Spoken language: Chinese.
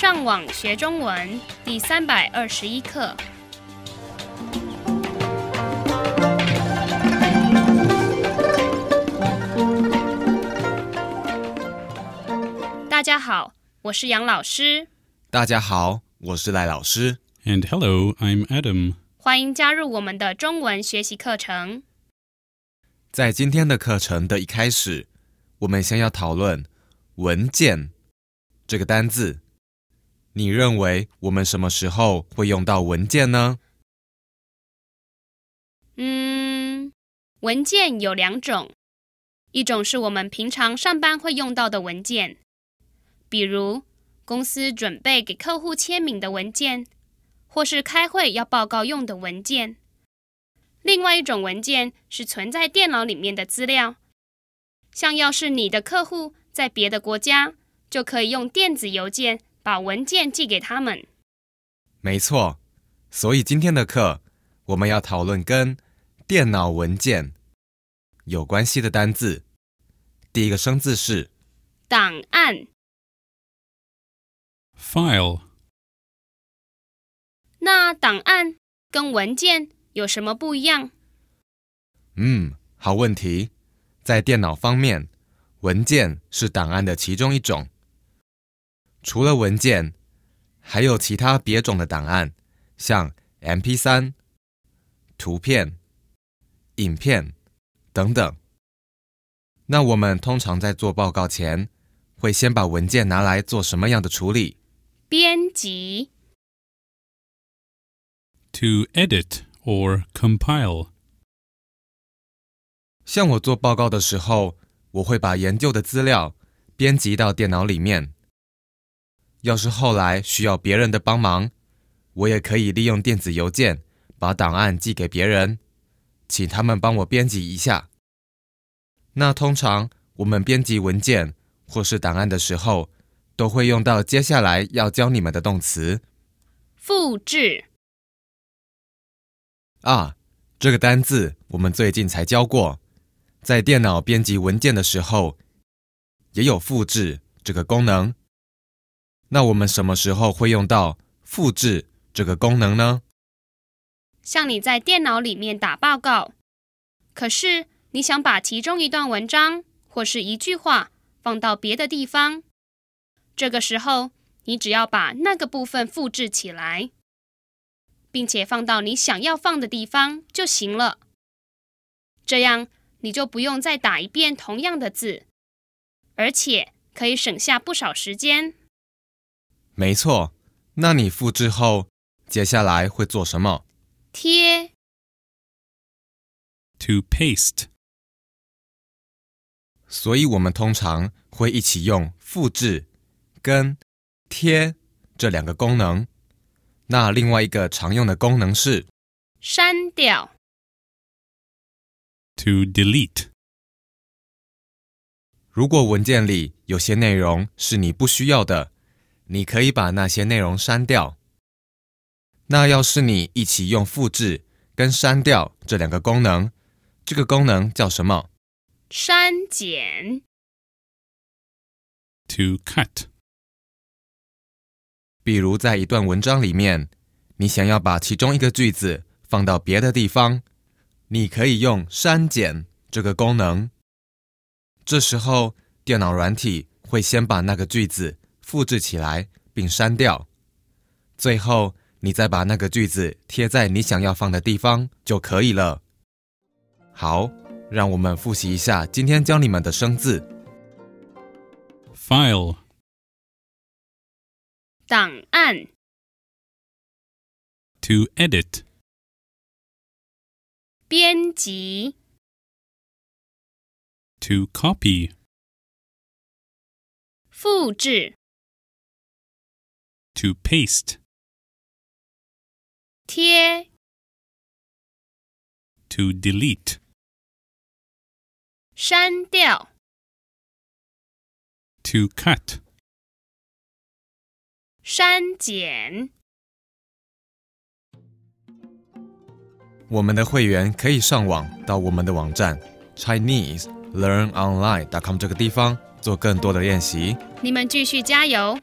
上网学中文第三百二十一课。大家好，我是杨老师，大家好，我是赖老师。And hello, I'm Adam. 欢迎加入我们的中文学习课程。在今天的课程的一开始，我们先要讨论“文件”这个单字。你认为我们什么时候会用到文件呢？嗯，文件有两种，一种是我们平常上班会用到的文件，比如公司准备给客户签名的文件，或是开会要报告用的文件。另外一种文件是存在电脑里面的资料，像要是你的客户在别的国家，就可以用电子邮件把文件寄给他们。没错，所以今天的课我们要讨论跟电脑文件有关系的单字。第一个生字是档案，File. 那档案跟文件有什么不一样？嗯，好问题。在电脑方面，文件是档案的其中一种。除了文件，还有其他别种的档案，像 MP3、图片、影片等等。那我们通常在做报告前，会先把文件拿来做什么样的处理？编辑。To edit or compile. 像我做报告的时候，我会把研究的资料编辑到电脑里面。要是后来需要别人的帮忙，我也可以利用电子邮件把档案寄给别人，请他们帮我编辑一下。那通常我们编辑文件或是档案的时候，都会用到接下来要教你们的动词复制，啊。这个单字我们最近才教过，在电脑编辑文件的时候，也有复制这个功能。那我们什么时候会用到复制这个功能呢？像你在电脑里面打报告，可是你想把其中一段文章或是一句话放到别的地方，这个时候你只要把那个部分复制起来，并且放到你想要放的地方就行了。这样你就不用再打一遍同样的字，而且可以省下不少时间。没错，那你复制后，接下来会做什么？贴 To paste. 所以我们通常会一起用复制跟贴这两个功能。那另外一个常用的功能是删掉。To delete. 如果文件里有些内容是你不需要的，你可以把那些内容删掉。那要是你一起用复制跟删掉这两个功能，这个功能叫什么？删减，To cut. 比如在一段文章里面，你想要把其中一个句子放到别的地方，你可以用删减这个功能。这时候，电脑软体会先把那个句子复制起来并删掉，最后你再把那个句子贴在你想要放的地方就可以了。好，让我们复习一下今天教你们的生字。File. 档案，To edit. 编辑，To copy. 复制，To paste. 贴， To delete. 删掉， To cut. 删减。我们的会员可以上网到我们的网站 ChineseLearnOnline.com 这个地方做更多的练习。你们继续加油，